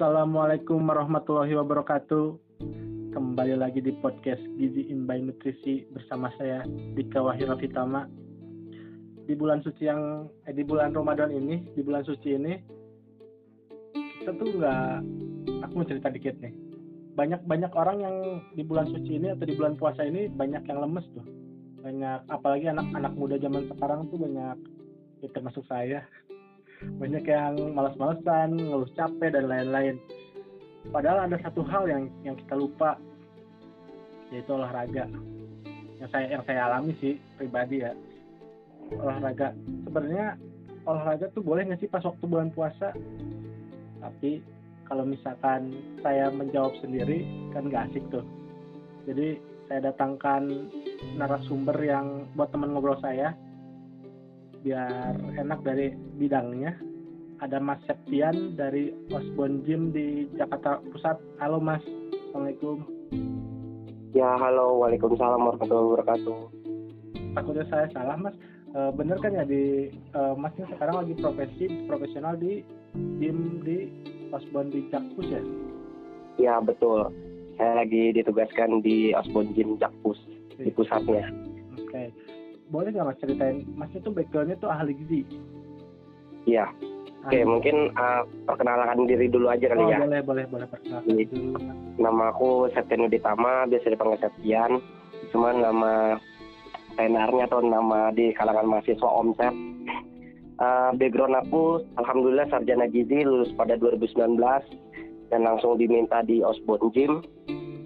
Assalamualaikum warahmatullahi wabarakatuh. Kembali lagi di podcast Gizi Inbay Nutrisi bersama saya Dika Wahira Fitama. Di bulan suci yang eh, di bulan Ramadan ini, di bulan suci ini kita tuh nggak aku mau cerita dikit nih. Banyak banyak orang yang di bulan suci ini atau di bulan puasa ini banyak yang lemes tuh. Banyak apalagi anak-anak muda zaman sekarang tuh banyak ya termasuk saya banyak yang malas-malesan, ngeluh capek dan lain-lain. Padahal ada satu hal yang yang kita lupa yaitu olahraga. Yang saya yang saya alami sih pribadi ya. Olahraga. Sebenarnya olahraga tuh boleh nggak pas waktu bulan puasa? Tapi kalau misalkan saya menjawab sendiri kan nggak asik tuh. Jadi saya datangkan narasumber yang buat teman ngobrol saya biar enak dari bidangnya ada Mas Septian dari Osbon Gym di Jakarta Pusat. Halo Mas, Assalamualaikum. Ya halo, waalaikumsalam warahmatullahi wabarakatuh. Takutnya saya salah Mas. E, bener kan ya di e, Masnya sekarang lagi profesi profesional di gym di Osbon di Jakpus ya? Ya betul. Saya lagi ditugaskan di Osbon Gym Jakpus di pusatnya. Oke. Boleh nggak Mas ceritain? Masnya tuh backgroundnya tuh ahli gizi. Iya. Oke, Ahli- mungkin uh, perkenalkan diri dulu aja kali Oh, ya. boleh boleh boleh perkenalkan dulu. Nama aku Septian Uditama, biasa dipanggil Septian. Cuman nama tenarnya atau nama di kalangan mahasiswa Omset. Uh, background aku, Alhamdulillah sarjana gizi lulus pada 2019 dan langsung diminta di Osborne Gym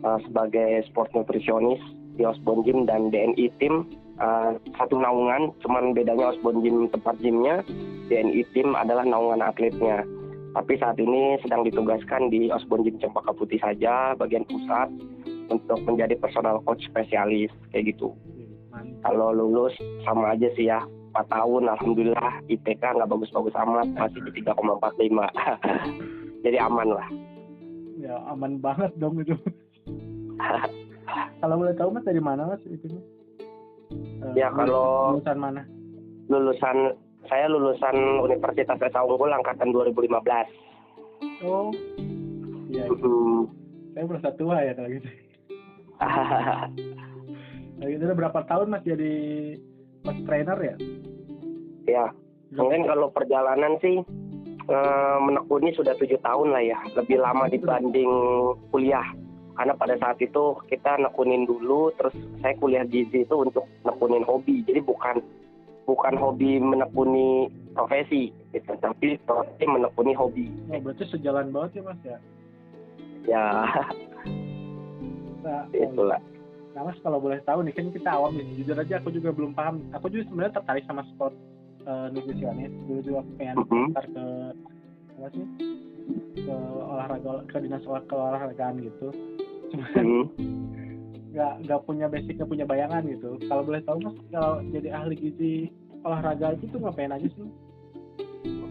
uh, sebagai sport nutritionist di Osborne Gym dan DNI Team uh, satu naungan, cuman bedanya Osborne Gym tempat gymnya, DNI Team adalah naungan atletnya. Tapi saat ini sedang ditugaskan di Osborne Gym Cempaka Putih saja, bagian pusat, untuk menjadi personal coach spesialis, kayak gitu. Mantap. Kalau lulus sama aja sih ya, 4 tahun, Alhamdulillah IPK nggak bagus-bagus amat, masih di 3,45. Jadi aman lah. Ya aman banget dong itu. Kalau boleh tahu Mas dari mana Mas itu? Ya, kalau- lulusan mana? Lulusan, saya lulusan Universitas Esa Unggul angkatan 2015. Oh, iya. iya. Hmm. Saya merasa tua ya kalau gitu. Kalau gitu udah berapa tahun Mas jadi coach trainer ya? ya, mungkin kalau perjalanan sih eh, menekuni sudah tujuh tahun lah ya, lebih lama dibanding kuliah. Karena pada saat itu kita nekunin dulu, terus saya kuliah gizi itu untuk nekunin hobi. Jadi bukan bukan hobi menekuni profesi, gitu. tapi profesi menekuni hobi. Oh, berarti sejalan banget ya Mas ya. Ya, Nah, itulah. nah Mas kalau boleh tahu nih kan kita awam nih, jujur aja aku juga belum paham. Aku juga sebenarnya tertarik sama sport eh, nutrisionis. Dulu juga aku pengen Mhm. daftar ke apa sih? ke olahraga ke dinas olah- keolahragaan gitu. Hmm. nggak nggak punya basic nggak punya bayangan gitu kalau boleh tahu mas kalau jadi ahli gizi olahraga itu tuh ngapain aja sih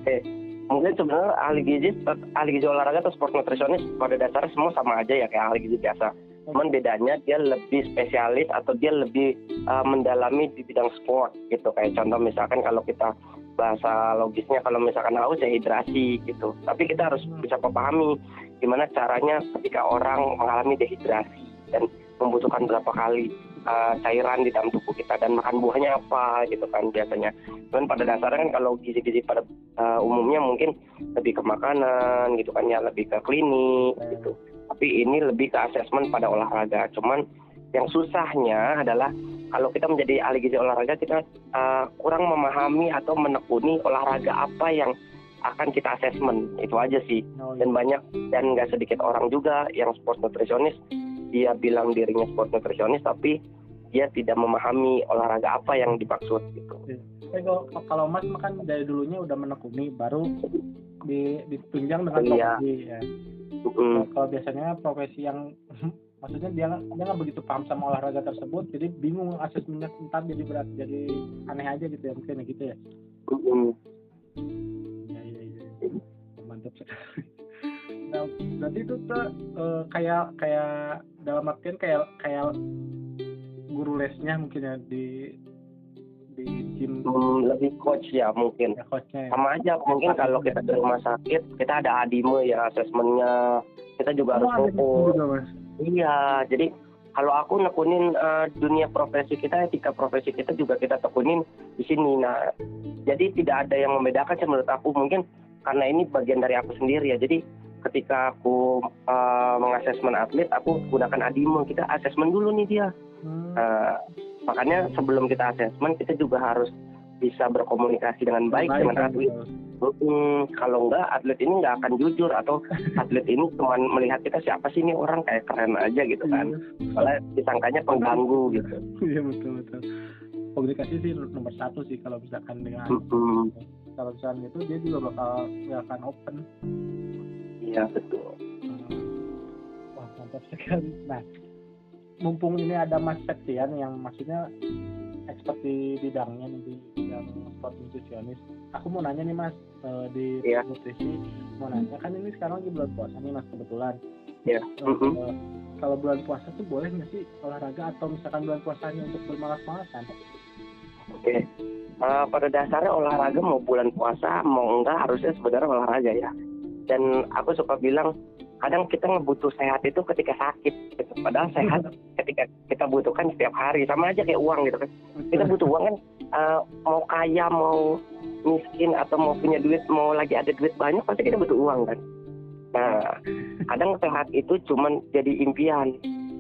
Oke, mungkin sebenarnya ahli gizi, ahli gizi olahraga atau sport nutritionis pada dasarnya semua sama aja ya kayak ahli gizi biasa. Cuman bedanya dia lebih spesialis atau dia lebih uh, mendalami di bidang sport gitu. Kayak contoh misalkan kalau kita bahasa logisnya kalau misalkan haus ya hidrasi gitu. Tapi kita harus bisa memahami gimana caranya ketika orang mengalami dehidrasi dan membutuhkan berapa kali uh, cairan di dalam tubuh kita dan makan buahnya apa gitu kan biasanya. Cuman pada dasarnya kan kalau gizi-gizi pada uh, umumnya mungkin lebih ke makanan gitu kan ya lebih ke klinik gitu tapi ini lebih ke asesmen pada olahraga cuman yang susahnya adalah kalau kita menjadi ahli gizi olahraga kita uh, kurang memahami atau menekuni olahraga apa yang akan kita asesmen itu aja sih. Oh, dan banyak dan nggak sedikit orang juga yang sport nutritionist. Dia bilang dirinya sport nutritionist tapi dia tidak memahami olahraga apa yang dimaksud gitu. Tapi kalau mas makan dari dulunya udah menekuni baru di ditunjang dengan Iya. profesi ya. Mm. kalau biasanya profesi yang maksudnya dia nggak- dia nggak begitu paham sama olahraga tersebut jadi bingung asesmennya ntar jadi berat jadi aneh aja gitu ya mungkin ya gitu ya Mm. Iya iya iya. Mantap sekali. Nah, berarti itu tuh eh, kayak kayak dalam artian kayak kayak guru lesnya mungkin ya di di tim Hmm, lebih coach ya mungkin. ya coachnya ya. Sama aja mungkin kalau kita di rumah sakit kita ada adime ya asesmennya. Kita juga harus Oh, juga mas Iya, jadi kalau aku nekunin eh, dunia profesi kita, etika profesi kita juga kita tekunin di sini. Nah, jadi tidak ada yang membedakan sih menurut aku. Mungkin karena ini bagian dari aku sendiri ya. Jadi ketika aku eh, mengasesmen atlet, aku gunakan adime. Kita asesmen dulu nih dia. Hmm. Eh, makanya sebelum kita asesmen, kita juga harus bisa berkomunikasi dengan baik, dengan kan, atlet. Hmm, kalau enggak atlet ini nggak akan jujur atau atlet ini cuma melihat kita siapa sih ini orang kayak keren aja gitu kan. Soalnya disangkanya pengganggu gitu. iya betul betul komunikasi sih nomor satu sih kalau misalkan dengan Mm-mm. kalau misalkan itu dia juga bakal nggak akan open Iya betul. Hmm. Wah mantap sekali. Nah, mumpung ini ada Mas Septian yang maksudnya expert di bidangnya nih di bidang sport nutritionis. Aku mau nanya nih Mas eh, di Iya. nutrisi mau nanya kan ini sekarang lagi bulan puasa nih Mas kebetulan. Iya. Eh, Mhm. eh, kalau bulan puasa tuh boleh nggak sih olahraga atau misalkan bulan puasanya untuk bermalas-malasan? Oke. Eh, pada dasarnya olahraga mau bulan puasa mau enggak harusnya sebenarnya olahraga ya. Dan aku suka bilang kadang kita ngebutuh sehat itu ketika sakit. Gitu. Padahal sehat ketika kita butuhkan setiap hari sama aja kayak uang gitu kan. Kita butuh uang kan eh, mau kaya mau miskin atau mau punya duit mau lagi ada duit banyak pasti kita butuh uang kan. Nah, kadang sehat itu cuman jadi impian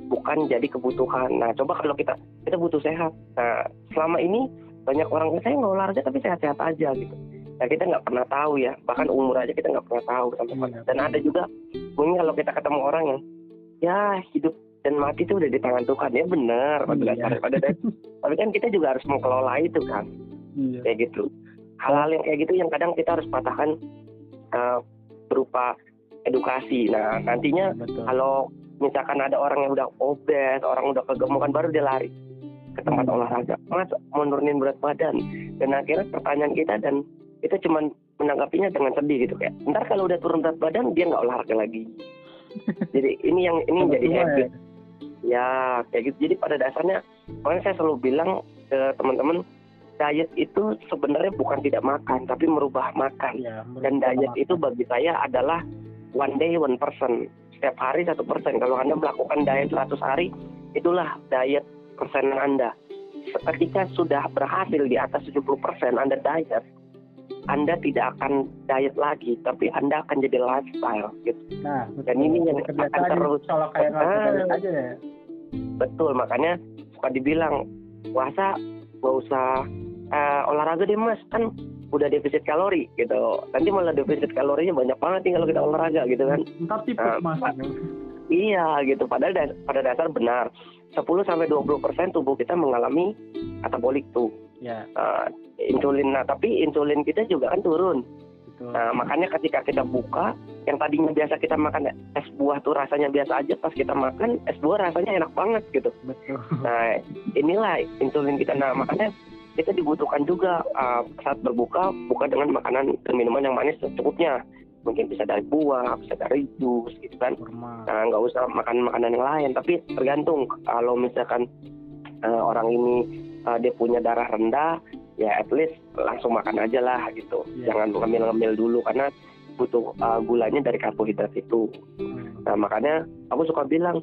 bukan jadi kebutuhan. Nah, coba kalau kita kita butuh sehat. Nah, selama ini banyak orang saya nggak olahraga tapi sehat-sehat aja gitu. Nah, kita nggak pernah tahu ya. Bahkan umur aja kita nggak pernah tahu sampai Iya. Dan ada juga mungkin kalau kita ketemu orang yang ya hidup dan mati itu udah di tangan Tuhan ya benar pada Iya. dasarnya. Pada dasarnya. tapi kan kita juga harus mengelola itu kan Iya. kayak gitu. Hal-hal yang kayak gitu yang kadang kita harus patahkan eh, berupa edukasi. Nah, nantinya Betul. kalau misalkan ada orang yang udah obes, orang udah kegemukan baru dia lari ke tempat Hmm. olahraga. Mas mau nurunin berat badan. Dan akhirnya pertanyaan kita dan kita cuman menanggapinya dengan sedih gitu kayak. Ntar kalau udah turun berat badan dia nggak olahraga lagi. jadi ini yang ini jadi tua ya. Ya kayak gitu. Jadi pada dasarnya makanya saya selalu bilang ke teman-teman diet itu sebenarnya bukan tidak makan tapi merubah makan. Iya, dan menurut diet saya itu bagi saya adalah one day one person. Setiap hari satu persen. Kalau anda melakukan diet 100 hari itulah diet persenan anda. Ketika sudah berhasil di atas 70 persen anda diet anda tidak akan diet lagi tapi anda akan jadi lifestyle gitu Nah, Dan ini yang kebiasaan akan terus. kalau kayak Ah. sadar aja ya. betul makanya suka dibilang puasa nggak usah eh, olahraga deh mas kan udah defisit kalori gitu nanti malah defisit kalorinya banyak banget nih kalau kita olahraga gitu kan Ntar tipes Ah, mas. Iya gitu. Padahal das- pada dasar benar. 10 sampai 20 persen tubuh kita mengalami katabolik tuh Ya, Eh, insulin. Nah tapi insulin kita juga kan turun. betul. Nah makanya ketika kita buka, yang tadinya biasa kita makan es buah tuh rasanya biasa aja. Pas kita makan es buah rasanya enak banget gitu. Betul. Nah inilah insulin kita. Nah makanya kita dibutuhkan juga eh, saat berbuka buka dengan makanan dan minuman yang manis secukupnya. Mungkin bisa dari buah, bisa dari jus gitu kan. Nah, nggak usah makan makanan yang lain tapi tergantung kalau misalkan eh, orang ini eh, dia punya darah rendah ya at least langsung makan aja lah gitu Iya. jangan ngemil-ngemil dulu karena butuh eh, gulanya dari karbohidrat itu Hmm. nah makanya aku suka bilang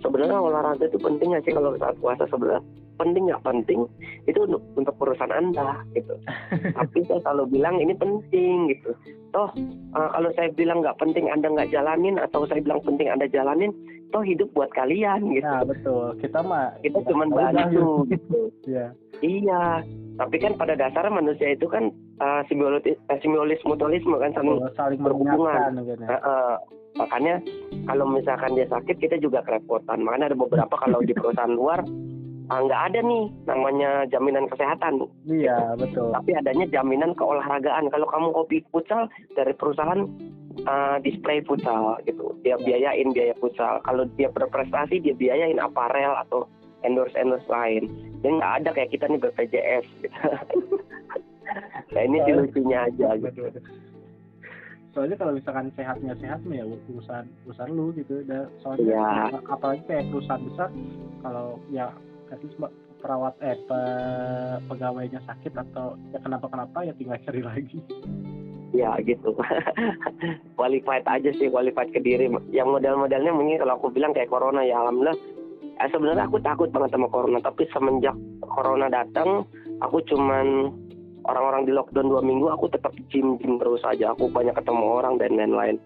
sebenarnya olahraga itu penting nggak sih kalau saat puasa sebenarnya penting nggak penting itu untuk untuk urusan anda gitu tapi saya selalu bilang ini penting gitu toh eh, kalau saya bilang nggak penting anda nggak jalanin atau saya bilang penting anda jalanin toh hidup buat kalian gitu Nah, betul. Kita mah kita cuma dah, bantu gitu Iya. iya tapi kan pada dasarnya manusia itu kan eh, simbiolis eh, simbiolis mutualisme kan saling Kalau saling berhubungan. gitu ya. Eh, eh, makanya kalau misalkan dia sakit kita juga kerepotan makanya ada beberapa kalau di perusahaan luar nggak ada nih namanya jaminan kesehatan Iya, betul. tapi adanya jaminan keolahragaan kalau kamu hobi futsal dari perusahaan uh, display futsal gitu dia biayain biaya futsal kalau dia berprestasi dia biayain aparel atau endorse endorse lain dan nggak ada kayak kita nih BPJS gitu. nah ini sih lucunya aja gitu Betul, betul. Soalnya kalau misalkan sehatnya sehat mah ya urusan urusan lu gitu. Dan soalnya Iya. apalagi kayak perusahaan besar kalau ya least perawat eh pe- pegawainya sakit atau ya kenapa kenapa ya tinggal cari lagi. Ya gitu. Qualified aja sih qualified ke diri. Yang model-modelnya mungkin kalau aku bilang kayak corona ya alhamdulillah. Eh, sebenarnya aku takut banget sama corona tapi semenjak corona datang aku cuman orang-orang di lockdown dua minggu aku tetap gym gym terus aja. Aku banyak ketemu orang dan lain-lain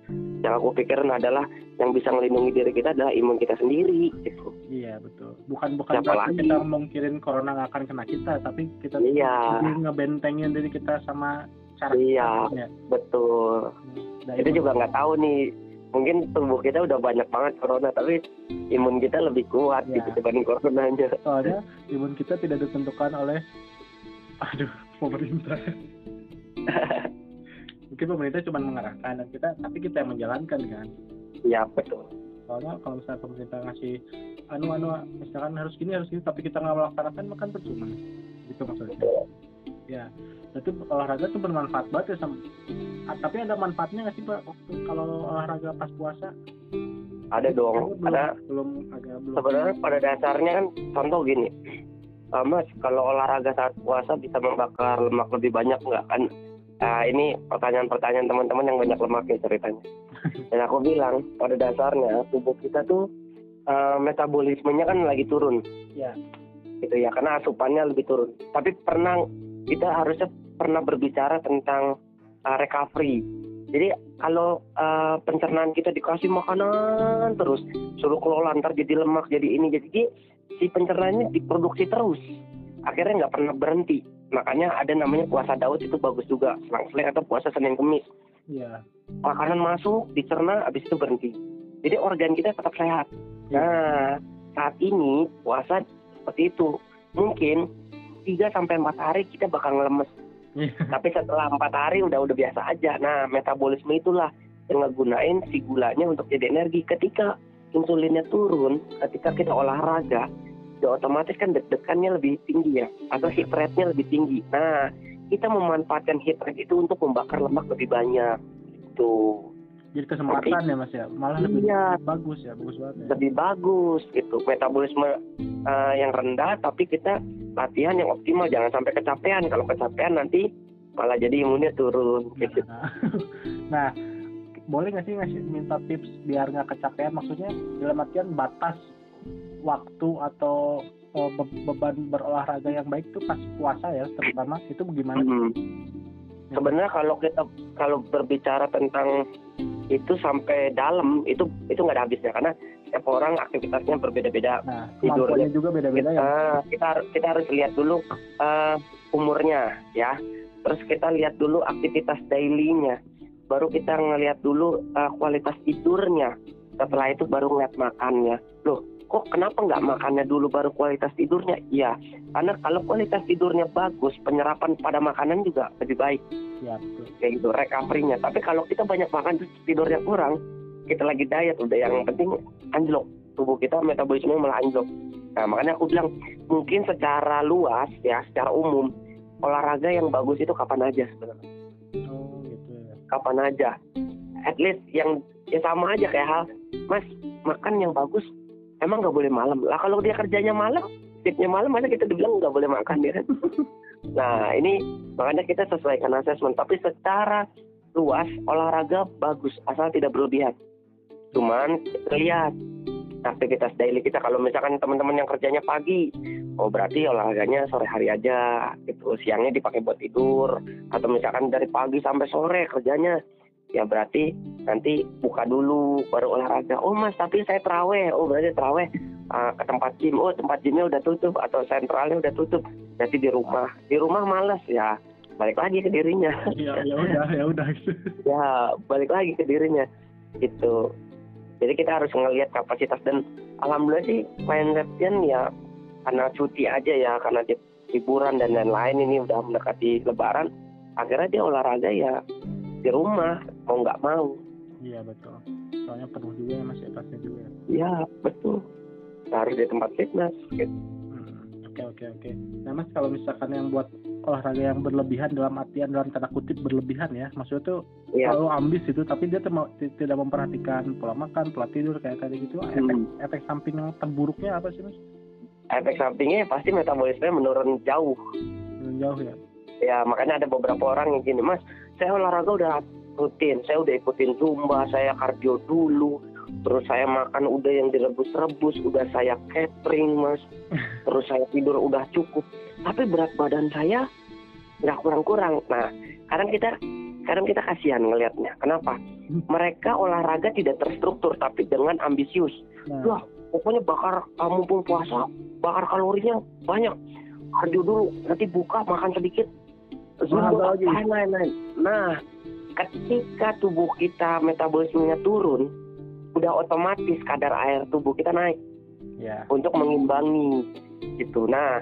yang aku pikirin adalah yang bisa melindungi diri kita adalah imun kita sendiri gitu iya betul bukan bukan Siapa berarti lagi? kita mungkirin corona nggak akan kena kita tapi kita Iya. ngebentengin diri kita sama cara Iya. kita ya. betul Nah, itu juga nggak tahu nih mungkin tubuh kita udah banyak banget corona tapi imun kita lebih kuat Ya. gitu dibanding coronanya soalnya imun kita tidak ditentukan oleh aduh pemerintah mungkin pemerintah cuma mengarahkan dan kita tapi kita yang menjalankan kan? Ya betul. Soalnya kalau misalnya pemerintah ngasih anu anu misalkan harus gini harus gini tapi kita nggak melaksanakan makan percuma. Gitu maksudnya. Ya itu olahraga tuh bermanfaat banget ya sama Ah, tapi ada manfaatnya nggak sih pak waktu kalau olahraga pas puasa? Ada dong. Belum, ada. belum agak belum sebenarnya pada dasarnya kan contoh gini. Uh, mas kalau olahraga saat puasa bisa membakar lemak lebih banyak nggak kan Nah, ini pertanyaan-pertanyaan teman-teman yang banyak lemaknya ceritanya. Dan aku bilang pada dasarnya tubuh kita tuh uh, metabolismenya kan lagi turun. Ya. Gitu ya, karena asupannya lebih turun. Tapi pernah kita harusnya pernah berbicara tentang uh, recovery. Jadi kalau uh, pencernaan kita dikasih makanan terus, suruh kelola ntar jadi lemak, jadi ini, jadi si pencernaannya diproduksi terus. Akhirnya nggak pernah berhenti. Makanya ada namanya puasa Daud itu bagus juga, selang-seling atau puasa Senin Kemis. ya Makanan masuk, dicerna, habis itu berhenti. Jadi organ kita tetap sehat. Nah, saat ini puasa seperti itu. Mungkin 3 sampai 4 hari kita bakal ngelemes. Iya. Tapi setelah 4 hari udah udah biasa aja. Nah, metabolisme itulah yang ngegunain si gulanya untuk jadi energi. Ketika insulinnya turun, ketika kita olahraga, ya otomatis kan deg-degannya lebih tinggi ya, atau heat rate-nya lebih tinggi. Nah, kita memanfaatkan heat rate itu untuk membakar lemak lebih banyak. Itu jadi kesempatan ya mas ya malah lebih Iya. bagus ya bagus banget ya. lebih bagus gitu. Metabolisme eh, yang rendah, tapi kita latihan yang optimal. Jangan sampai kecapean. Kalau kecapean nanti malah jadi imunnya turun. Gitu. Nah, nah, boleh nggak sih ngasih minta tips biar nggak kecapean? Maksudnya dalam artian batas waktu atau eh, be- beban berolahraga yang baik tuh pas puasa ya terutama itu bagaimana? Hmm. Sebenarnya kalau kita kalau berbicara tentang itu sampai dalam itu itu nggak ada habisnya karena setiap orang aktivitasnya berbeda-beda. Nah, Tidurnya. juga beda-beda Kita, ya. kita kita harus lihat dulu eh, umurnya ya. Terus kita lihat dulu aktivitas daily-nya. Baru kita ngelihat dulu eh, kualitas tidurnya. Setelah itu baru ngeliat makannya. Loh, kok kenapa nggak makannya dulu baru kualitas tidurnya? Iya, karena kalau kualitas tidurnya bagus, penyerapan pada makanan juga lebih baik Ya betul. kayak gitu recovery-nya. Tapi kalau kita banyak makan terus tidurnya kurang, kita lagi diet udah yang penting anjlok tubuh kita metabolisme malah anjlok. Nah makanya aku bilang mungkin secara luas ya secara umum olahraga yang bagus itu kapan aja sebenarnya Oh gitu ya. kapan aja at least yang ya sama aja kayak hal mas makan yang bagus emang nggak boleh malam? Lah kalau dia kerjanya malam shiftnya malam masa kita dibilang nggak boleh makan ya kan? Nah ini makanya kita sesuaikan asesmen tapi secara luas olahraga bagus asal tidak berlebihan. Cuman lihat aktivitas daily kita. Kalau misalkan teman-teman yang kerjanya pagi oh berarti olahraganya sore hari aja gitu. Siangnya dipakai buat tidur. Atau misalkan dari pagi sampai sore kerjanya ya berarti nanti buka dulu baru olahraga. Oh mas tapi saya teraweh oh berarti teraweh uh, ke tempat gym. Oh tempat gymnya udah tutup atau sentralnya udah tutup. Berarti di rumah. Di rumah males ya. Balik lagi ke dirinya. Ya ya udah ya udah. Ya balik lagi ke dirinya. Gitu. Jadi kita harus ngelihat kapasitas dan alhamdulillah sih main latihan ya karena cuti aja ya karena dia hiburan dan lain-lain ini udah mendekati lebaran akhirnya dia olahraga ya di rumah mau nggak mau Iya betul. Soalnya penuh juga ya mas ya tasnya juga. ya. ya betul harus di tempat fitness gitu. Hmm, Oke oke oke. Nah mas kalau misalkan yang buat olahraga yang berlebihan dalam artian dalam tanda kutip berlebihan ya, maksudnya tuh ya terlalu ambis itu, tapi dia tema- ti- tidak memperhatikan pola makan, pola tidur kayak tadi gitu. Efek Hmm. efek samping yang terburuknya apa sih mas? efek sampingnya pasti metabolisme menurun jauh Belum jauh ya ya makanya ada beberapa orang yang gini mas saya olahraga udah rutin saya udah ikutin zumba saya kardio dulu terus saya makan udah yang direbus-rebus udah saya catering mas. Terus saya tidur udah cukup. Tapi berat badan saya nggak kurang-kurang. Nah kadang kita kadang kita kasihan ngelihatnya. Kenapa? Mereka olahraga tidak terstruktur tapi dengan ambisius. Nah. Wah, pokoknya bakar uh, mumpung puasa bakar kalorinya banyak. Kardio dulu nanti buka makan sedikit. Zumba lagi. lain lain lain nah ketika tubuh kita metabolismenya turun udah otomatis kadar air tubuh kita naik ya untuk mengimbangi gitu nah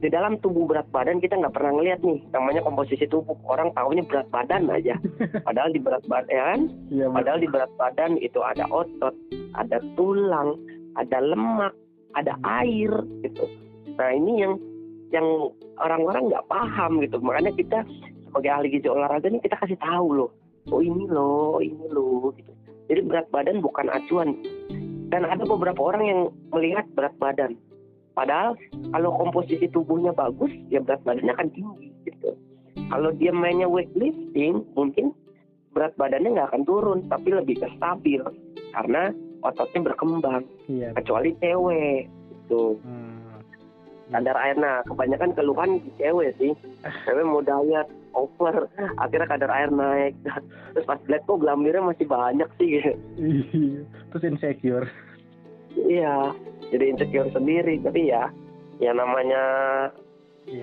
di dalam tubuh berat badan kita nggak pernah ngeliat nih namanya komposisi tubuh orang tahunya berat badan aja padahal di berat badan ya kan iya. Padahal di berat badan itu ada otot, ada tulang, ada lemak, ada air gitu. Nah ini yang yang orang-orang nggak paham gitu. Makanya kita sebagai ahli gizi olahraga ini kita kasih tahu loh. Oh ini loh, ini loh gitu. Jadi berat badan bukan acuan. Dan ada beberapa orang yang melihat berat badan. Padahal kalau komposisi tubuhnya bagus, ya berat badannya akan tinggi gitu. Kalau dia mainnya weightlifting, mungkin berat badannya nggak akan turun tapi lebih ke stabil karena ototnya berkembang iya kecuali cewek itu Hmm. kadar air nah kebanyakan keluhan di cewek sih cewek mau diet over. Akhirnya kadar air naik. Terus pas lihat kok gelambirnya masih banyak sih? Iya. terus insecure. Iya jadi insecure sendiri. Tapi ya ya namanya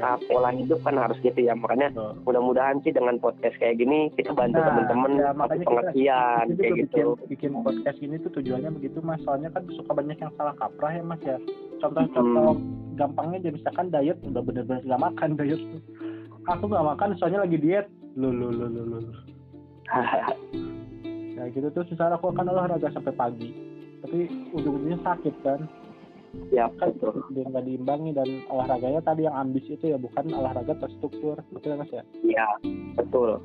ah, pola hidup kan harus gitu ya. Makanya betul. mudah-mudahan sih dengan podcast kayak gini kita bantu Nah, teman-teman ya, kita- pengertian kayak gitu. bikin, bikin podcast ini tuh tujuannya begitu mas. Soalnya kan suka banyak yang salah kaprah ya mas ya. Contoh-contoh Hmm. gampangnya aja. Misalkan diet udah bener-bener gak makan diet tuh aku gak makan soalnya lagi diet. Lu lu lu lu lu ya gitu tuh susah aku akan olahraga sampai pagi. Tapi ujung-ujungnya sakit kan. Ya kan betul. dia nggak diimbangi dan olahraganya tadi yang ambis itu ya bukan olahraga terstruktur. Betul ya mas ya? Ya betul.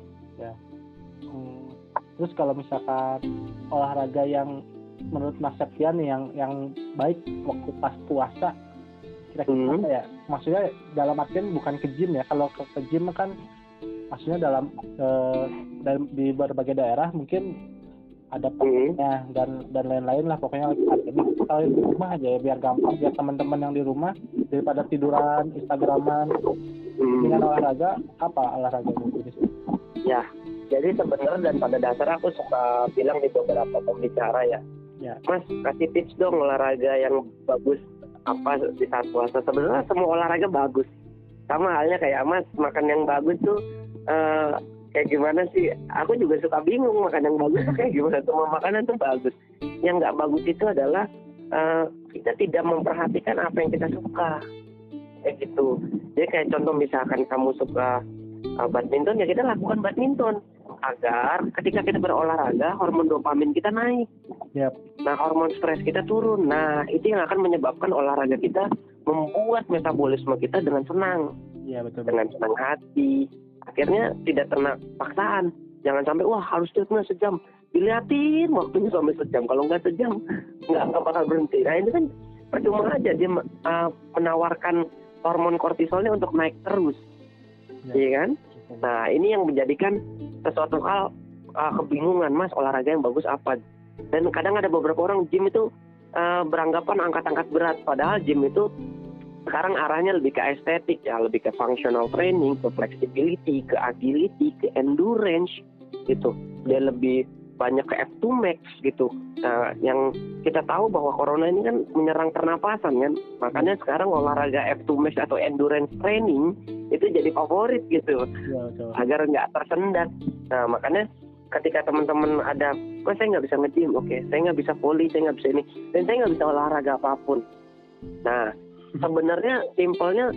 Hmm, terus kalau misalkan olahraga yang menurut Mas Septian yang yang baik waktu pas puasa kira-kira Hmm. apa ya? Maksudnya dalam artian bukan ke gym ya. Kalau ke, ke gym kan maksudnya dalam eh, di berbagai daerah mungkin ada Hmm. pakainya dan dan lain-lain lah pokoknya ini kalau di rumah aja ya biar gampang biar teman-teman yang di rumah daripada tiduran Instagraman Hmm. dengan olahraga apa olahraga ini Ya, jadi sebenarnya dan pada dasar aku suka bilang di beberapa pembicara ya, Ya. Mas kasih tips dong olahraga yang bagus apa di saat puasa. Sebenarnya semua olahraga bagus. Sama halnya kayak Mas makan yang bagus tuh eh, kayak gimana sih? Aku juga suka bingung makan yang bagus tuh kayak gimana. Semua makanan tuh bagus. Yang nggak bagus itu adalah eh, kita tidak memperhatikan apa yang kita suka. Kayak gitu. Jadi kayak contoh misalkan kamu suka uh, badminton ya kita lakukan badminton agar ketika kita berolahraga hormon dopamin kita naik. Yap. Nah hormon stres kita turun. Nah itu yang akan menyebabkan olahraga kita membuat metabolisme kita dengan senang, Iya betul. dengan senang hati. Akhirnya tidak kena paksaan. Jangan sampai wah harus treatment sejam. Dilihatin waktunya sampai sejam. Kalau nggak sejam nggak nggak bakal berhenti. Nah ini kan percuma aja dia uh, menawarkan hormon kortisolnya untuk naik terus, Ya. iya kan? Nah, ini yang menjadikan sesuatu hal uh, kebingungan, Mas, olahraga yang bagus apa? Dan kadang ada beberapa orang gym itu uh, beranggapan angkat-angkat berat, padahal gym itu sekarang arahnya lebih ke estetik ya, lebih ke functional training, ke flexibility, ke agility, ke endurance gitu. Dia lebih banyak ke F2 max gitu. Nah, yang kita tahu bahwa corona ini kan menyerang pernapasan kan. Makanya sekarang olahraga F2 max atau endurance training itu jadi favorit gitu betul. agar nggak tersendat. Nah makanya ketika teman-teman ada, kok saya nggak bisa nge-gym, oke, saya nggak bisa volley, saya nggak bisa ini, dan saya nggak bisa olahraga apa pun. Nah sebenarnya simpelnya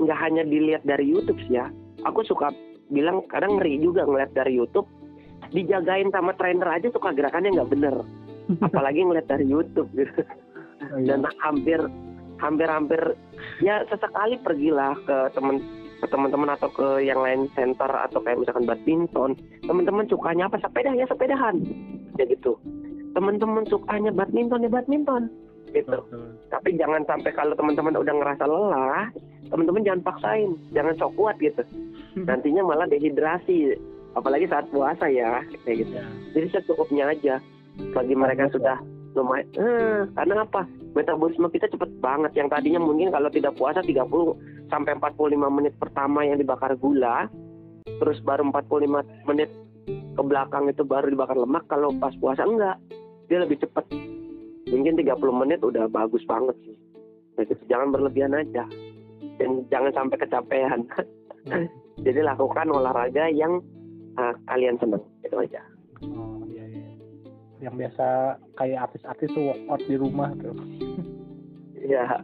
nggak hanya dilihat dari YouTube sih ya. Aku suka bilang kadang ngeri juga ngeliat dari YouTube, dijagain sama trainer aja suka gerakannya nggak bener, apalagi ngeliat dari YouTube gitu. Oh, iya. dan hampir hampir hampir ya sesekali pergilah ke teman ke teman-teman atau ke yang lain center atau kayak misalkan badminton. Teman-teman sukanya apa sepeda ya sepedahan ya gitu. Teman-teman sukanya badminton ya badminton. Gitu. Betul. tapi jangan sampai kalau teman-teman udah ngerasa lelah teman-teman jangan paksain. Jangan sok kuat gitu. Nantinya malah dehidrasi apalagi saat puasa ya kayak gitu. Ya, jadi secukupnya aja. Bagi mereka yang sudah lumayan eh, karena apa? Metabolisme kita cepet banget. Yang tadinya mungkin kalau tidak puasa 30 sampai 45 menit pertama yang dibakar gula terus baru 45 menit ke belakang itu baru dibakar lemak kalau pas puasa enggak. Dia lebih cepat mungkin 30 menit udah bagus banget sih. Jadi jangan berlebihan aja. Dan jangan sampai kecapean. Hmm. jadi lakukan olahraga yang uh, kalian senang itu aja Oh iya iya. Yang biasa kayak artis-artis tuh workout di rumah tuh. Ya,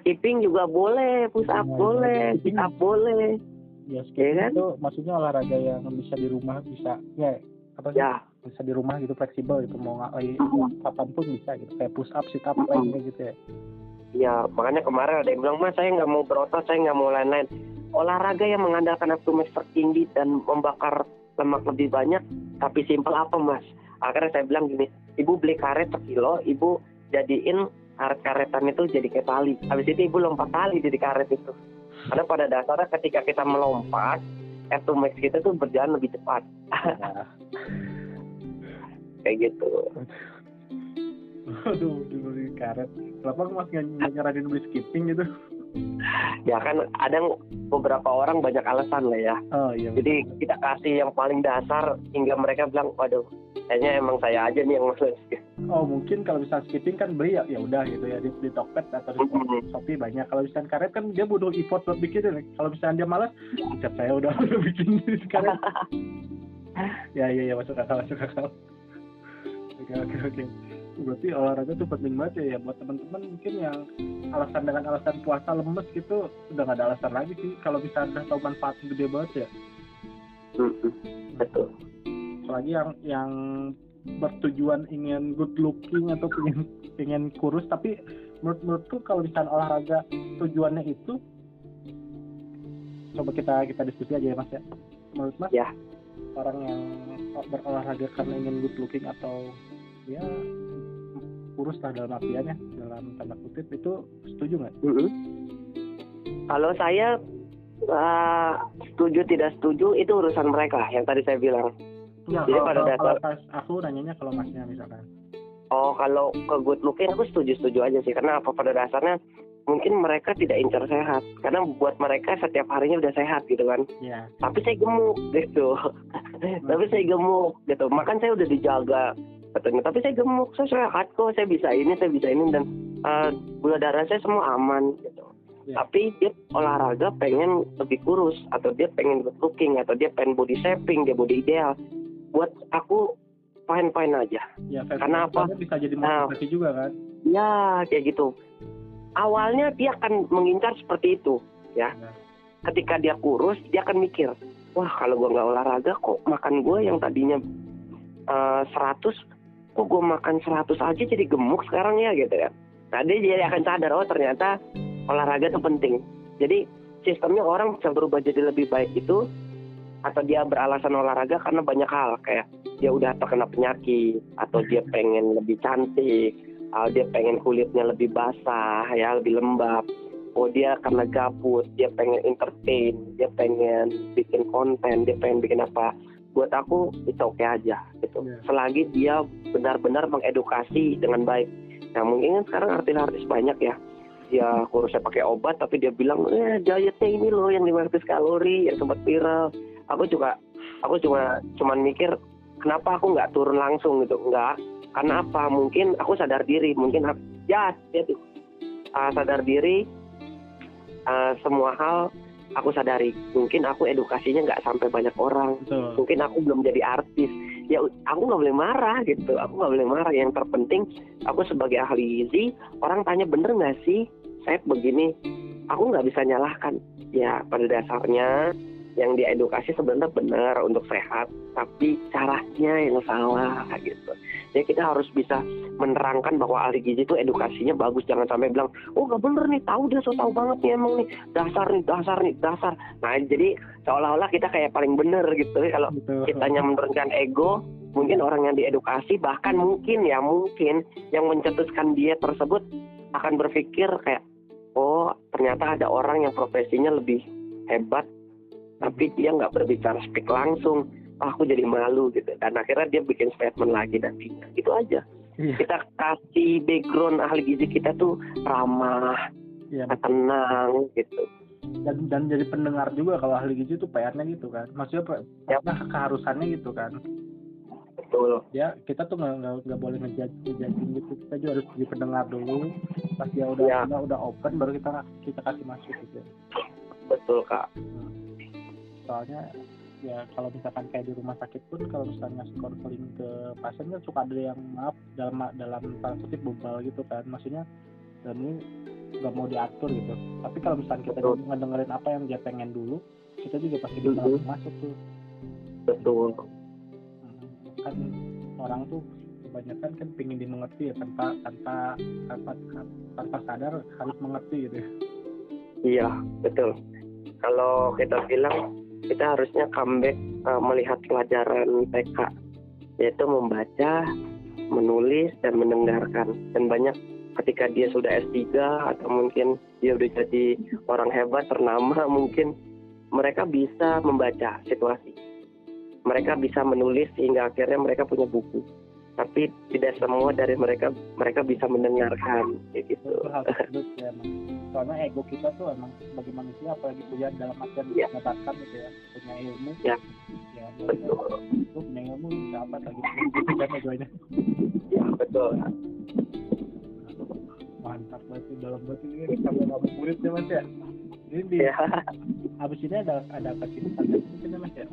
skipping juga boleh, push up Nah, boleh, skipping. sit up boleh. Ya skipping kan? itu maksudnya olahraga yang bisa di rumah bisa ya apa sih? Ya, Bisa di rumah gitu fleksibel gitu mau nggak lagi kapan pun bisa gitu kayak push up, sit up Mm-mm. lainnya gitu ya. ya makanya kemarin ada yang bilang mas saya nggak mau berotot, saya nggak mau lain-lain. Olahraga yang mengandalkan abdomen tertinggi dan membakar lemak lebih banyak, tapi simpel apa mas? Akhirnya saya bilang gini, ibu beli karet sekilo, ibu jadiin karet-karetan itu jadi kayak tali. Habis itu ibu lompat tali jadi karet itu. Karena pada dasarnya ketika kita melompat, F to max kita tuh berjalan lebih cepat. Ya. Kayak gitu. Aduh, dibeli karet. Kenapa mas nggak nyaranin beli skipping gitu? Ya kan ada beberapa orang banyak alasan lah ya. Oh iya. Jadi kita kasih yang paling dasar hingga mereka bilang, waduh, kayaknya emang saya aja nih yang males. Oh mungkin kalau bisa skipping kan beli ya ya udah gitu ya di, di Tokped atau di. Shopee banyak. Kalau misalnya karet kan dia butuh effort buat bikin ya. Kalau misalnya dia malas, ucap saya udah udah bikin karet. ya iya ya masuk akal masuk akal. Oke oke oke. Berarti olahraga tuh penting banget ya, ya buat teman-teman mungkin yang alasan dengan alasan puasa lemes gitu udah nggak ada alasan lagi sih kalau bisa udah tahu manfaatnya gede banget ya. Betul. apalagi yang yang bertujuan ingin good looking atau pengen pengen kurus tapi menurut menurutku kalau misalnya olahraga tujuannya itu coba kita kita diskusi aja ya mas ya menurut mas Ya. orang yang berolahraga karena ingin good looking atau ya kurus lah dalam artiannya dalam tanda kutip itu setuju nggak? Mm-mm. Kalau saya uh, setuju tidak setuju itu urusan mereka yang tadi saya bilang. Ya, Jadi kalau, pada kalau, dasar- kalau aku nanyanya kalau masnya misalkan. Oh kalau ke good looking aku setuju-setuju aja sih karena apa pada dasarnya mungkin mereka tidak incar sehat karena buat mereka setiap harinya udah sehat gitu kan Ya, tapi saya gemuk gitu tapi saya gemuk gitu makan saya udah dijaga katanya tapi saya gemuk saya sehat kok saya bisa ini saya bisa ini dan uh, gula darah saya semua aman gitu Ya. tapi dia olahraga pengen lebih kurus atau dia pengen good looking atau dia pengen body shaping dia body ideal buat aku fine fine aja ya Karena apa? bisa jadi Nah. motivasi juga kan? ya kayak gitu awalnya dia akan mengincar seperti itu ya Ya. ketika dia kurus dia akan mikir wah kalau gua nggak olahraga kok makan gue yang tadinya eh, 100 kok gue makan 100 aja jadi gemuk sekarang ya gitu ya nah dia jadi akan sadar oh ternyata olahraga itu penting. Jadi sistemnya orang bisa berubah jadi lebih baik itu atau dia beralasan olahraga karena banyak hal. Kayak dia udah terkena penyakit atau dia pengen lebih cantik uh, dia pengen kulitnya lebih basah ya lebih lembab. Oh dia karena gabut dia pengen entertain dia pengen bikin konten dia pengen bikin apa buat aku itu oke aja gitu. Iya. selagi dia benar-benar mengedukasi dengan baik. Nah mungkin kan sekarang artis-artis banyak ya. Dia kurusnya pakai obat tapi dia bilang eh dietnya ini loh yang 500 kalori yang sempat viral. Aku juga aku cuma cuman mikir kenapa aku nggak turun langsung gitu? Nggak. Karena apa? Mungkin aku sadar diri. Mungkin aku, ya dia tuh Ah, sadar diri ah, semua hal aku sadari mungkin aku edukasinya nggak sampai banyak orang. Betul. mungkin aku belum jadi artis. Ya aku nggak boleh marah gitu. Aku nggak boleh marah. Yang terpenting aku sebagai ahli gizi orang tanya bener nggak sih saya begini? Aku nggak bisa nyalahkan. Ya pada dasarnya yang diedukasi sebenarnya benar untuk sehat tapi caranya yang salah gitu. Jadi kita harus bisa menerangkan bahwa ahli gizi itu edukasinya bagus. Jangan sampai bilang oh nggak bener nih tahu dia so tahu banget nih emang nih. Dasar nih dasar nih dasar. Nah jadi seolah-olah kita kayak paling bener gitu. Kalau Betul. kitanya menurunkan ego mungkin orang yang diedukasi bahkan mungkin ya mungkin yang mencetuskan diet tersebut akan berpikir kayak oh ternyata ada orang yang profesinya lebih hebat tapi dia nggak berbicara speak langsung. Ah, aku jadi malu gitu. Dan akhirnya dia bikin statement lagi nantinya itu aja. Iya. kita kasih background ahli gizi kita tuh ramah Iya, tenang gitu. Dan dan jadi pendengar juga kalau ahli gizi itu PR-nya gitu kan. Maksudnya pe- Yap. nah, keharusannya gitu kan. Betul. Ya kita tuh nggak nggak boleh ngejudge ngejudging gitu. Kita juga harus jadi pendengar dulu. Pas dia udah Ya. udah, udah open baru kita kita kasih masuk gitu. Betul kak soalnya ya kalau misalkan kayak di rumah sakit pun kalau misalnya konseling ke pasien kan suka ada yang maaf dalam dalam tanda kutip bebal gitu kan maksudnya dan ini nggak mau diatur gitu tapi kalau misalnya kita Betul. ngedengerin apa yang dia pengen dulu kita juga pasti bisa Mhm. masuk tuh betul Hmm, kan orang tuh kebanyakan kan pingin dimengerti ya tanpa tanpa tanpa tanpa sadar harus mengerti gitu ya. iya betul kalau kita bilang kita harusnya comeback uh, melihat pelajaran TK yaitu membaca menulis dan mendengarkan. Dan banyak ketika dia sudah S3 atau mungkin dia udah jadi orang hebat ternama mungkin mereka bisa membaca situasi. Mereka bisa menulis sehingga akhirnya mereka punya buku tapi tidak semua dari mereka mereka bisa mendengarkan gitu. Itu hal tersebut ya emang soalnya ego kita tuh emang sebagai manusia apalagi punya dalam artian Ya. mendapatkan gitu ya punya ilmu. Ya. ya betul. lu punya ilmu dapat lagi gitu kan egonya. Ya betul. Mantap banget sih dalam banget ini sampai kamu muridnya mas ya. Ini di ya habis ini ada ada kegiatan mungkin ya mas ya?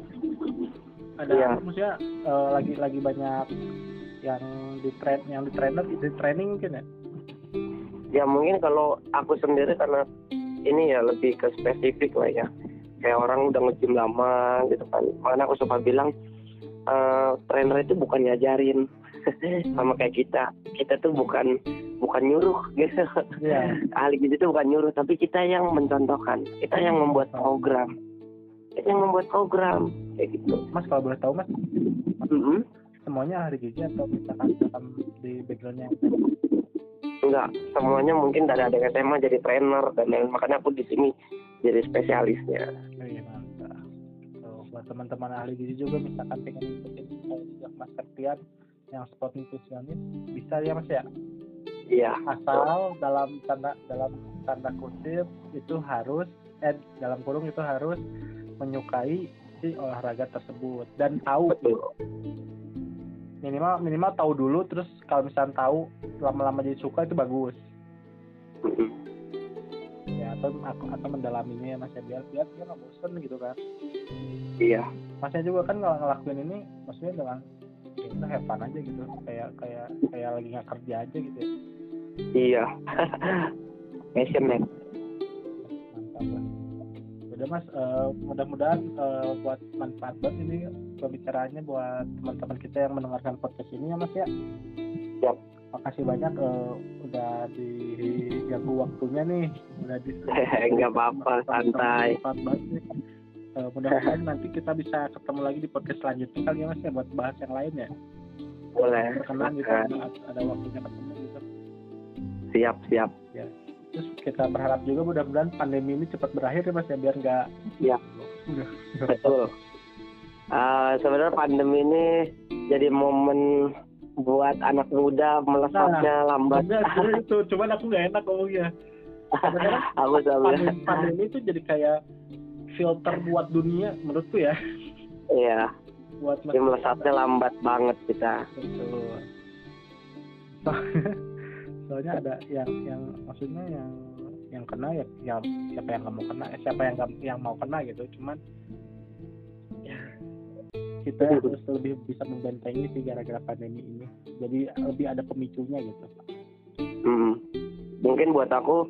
Ada Iya. apa maksudnya eh, lagi lagi banyak yang di train yang di trainer di training mungkin ya? Ya mungkin kalau aku sendiri karena ini ya lebih ke spesifik lah ya. Kayak orang udah nge-gym lama gitu kan. Makanya aku suka bilang eh, trainer itu bukan ngajarin sama kayak kita. Kita tuh bukan bukan nyuruh gitu. Iya. ahli gizi itu bukan nyuruh tapi kita yang mencontohkan. Kita yang membuat program. Kita yang membuat program. Kayak gitu. Mas kalau boleh tahu mas? Mm-mm. Semuanya ahli gizi atau misalkan misalkan di backgroundnya? Enggak semuanya mungkin dari ada SMA jadi trainer dan lain makanya aku di sini jadi spesialisnya. Iya mantap. Tuh, buat teman-teman ahli gizi juga misalkan pengen kayak juga Mas Septian yang sport nutritionist bisa ya Mas ya. iya. Asal dalam tanda dalam tanda kutip itu harus eh dalam kurung itu harus menyukai si olahraga tersebut dan tahu. Betul minimal minimal tahu dulu terus kalau misalnya tahu lama-lama jadi suka itu bagus. Ya atau aku atau mendalaminya ya mas ya biar biar dia nggak bosen gitu kan. Iya. Masnya juga kan ngel- ngelakuin ini maksudnya dengan udah have fun aja gitu kayak kayak kayak lagi nggak kerja aja gitu ya. Iya. Lah udah mas eh, mudah-mudahan eh, buat manfaat banget ini pembicaraannya buat teman-teman kita yang mendengarkan podcast ini ya mas ya. Siap. makasih banyak eh, udah diganggu waktunya nih. Udah di nggak apa-apa santai. Eh, mudah-mudahan nanti kita bisa ketemu lagi di podcast selanjutnya kali ya mas ya buat bahas yang lain ya. Boleh. Berkenan gitu ada, ada waktunya ketemu gitu. Siap siap terus kita berharap juga mudah-mudahan pandemi ini cepat berakhir ya mas ya biar nggak udah. Betul. Ah, sebenarnya pandemi ini jadi momen buat anak muda melesatnya lambat. Ada sebenarnya itu. Cuman aku nggak enak ngomongnya. Aku pandemi, pandemi itu jadi kayak filter buat dunia menurutku ya. Iya. Buat melesatnya lambat banget kita. Betul. So- soalnya ada yang yang maksudnya yang yang kena ya, ya siapa yang mau kena eh, siapa yang yang mau kena gitu cuman ya, kita harus lebih bisa membentengi sih gara-gara pandemi ini jadi lebih ada pemicunya gitu Hmm. Mungkin buat aku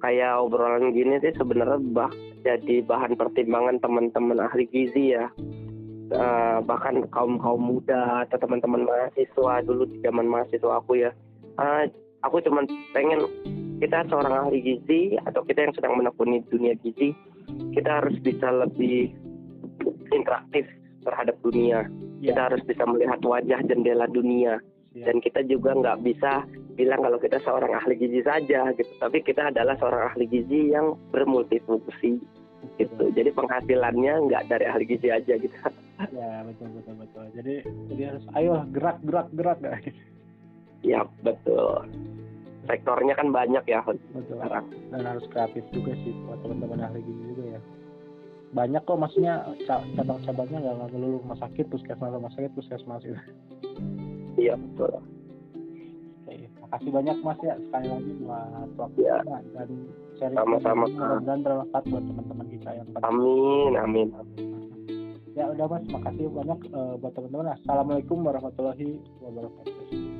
kayak obrolan gini sih sebenarnya bah jadi bahan pertimbangan teman-teman ahli gizi ya. Eh, bahkan kaum kaum muda atau teman-teman mahasiswa dulu di zaman mahasiswa aku ya. Eh, aku cuman pengen kita seorang ahli gizi atau kita yang sedang menekuni dunia gizi, kita harus bisa lebih interaktif terhadap dunia. Ya, Kita harus bisa melihat wajah jendela dunia. siap. Dan kita juga nggak bisa bilang kalau kita seorang ahli gizi saja gitu. Tapi kita adalah seorang ahli gizi yang bermultifungsi gitu. Jadi penghasilannya nggak dari ahli gizi aja gitu. Ya betul betul betul. Jadi jadi harus ayo gerak gerak gerak gitu. Ya betul. Sektornya kan banyak ya Betul. sekarang. Dan harus kreatif juga sih buat teman-teman ahli gizi juga ya. Banyak kok maksudnya ca- cabang-cabangnya nggak nggak melulu rumah sakit, puskesmas rumah sakit, puskesmas gitu. Iya betul. Oke, makasih banyak Mas ya sekali lagi buat waktu Ya. dan sharing Sama-sama. mudah-mudahan bermanfaat buat teman-teman kita yang pada Amin, amin. Ya udah Mas, makasih banyak eh, buat teman-teman. Assalamualaikum warahmatullahi wabarakatuh.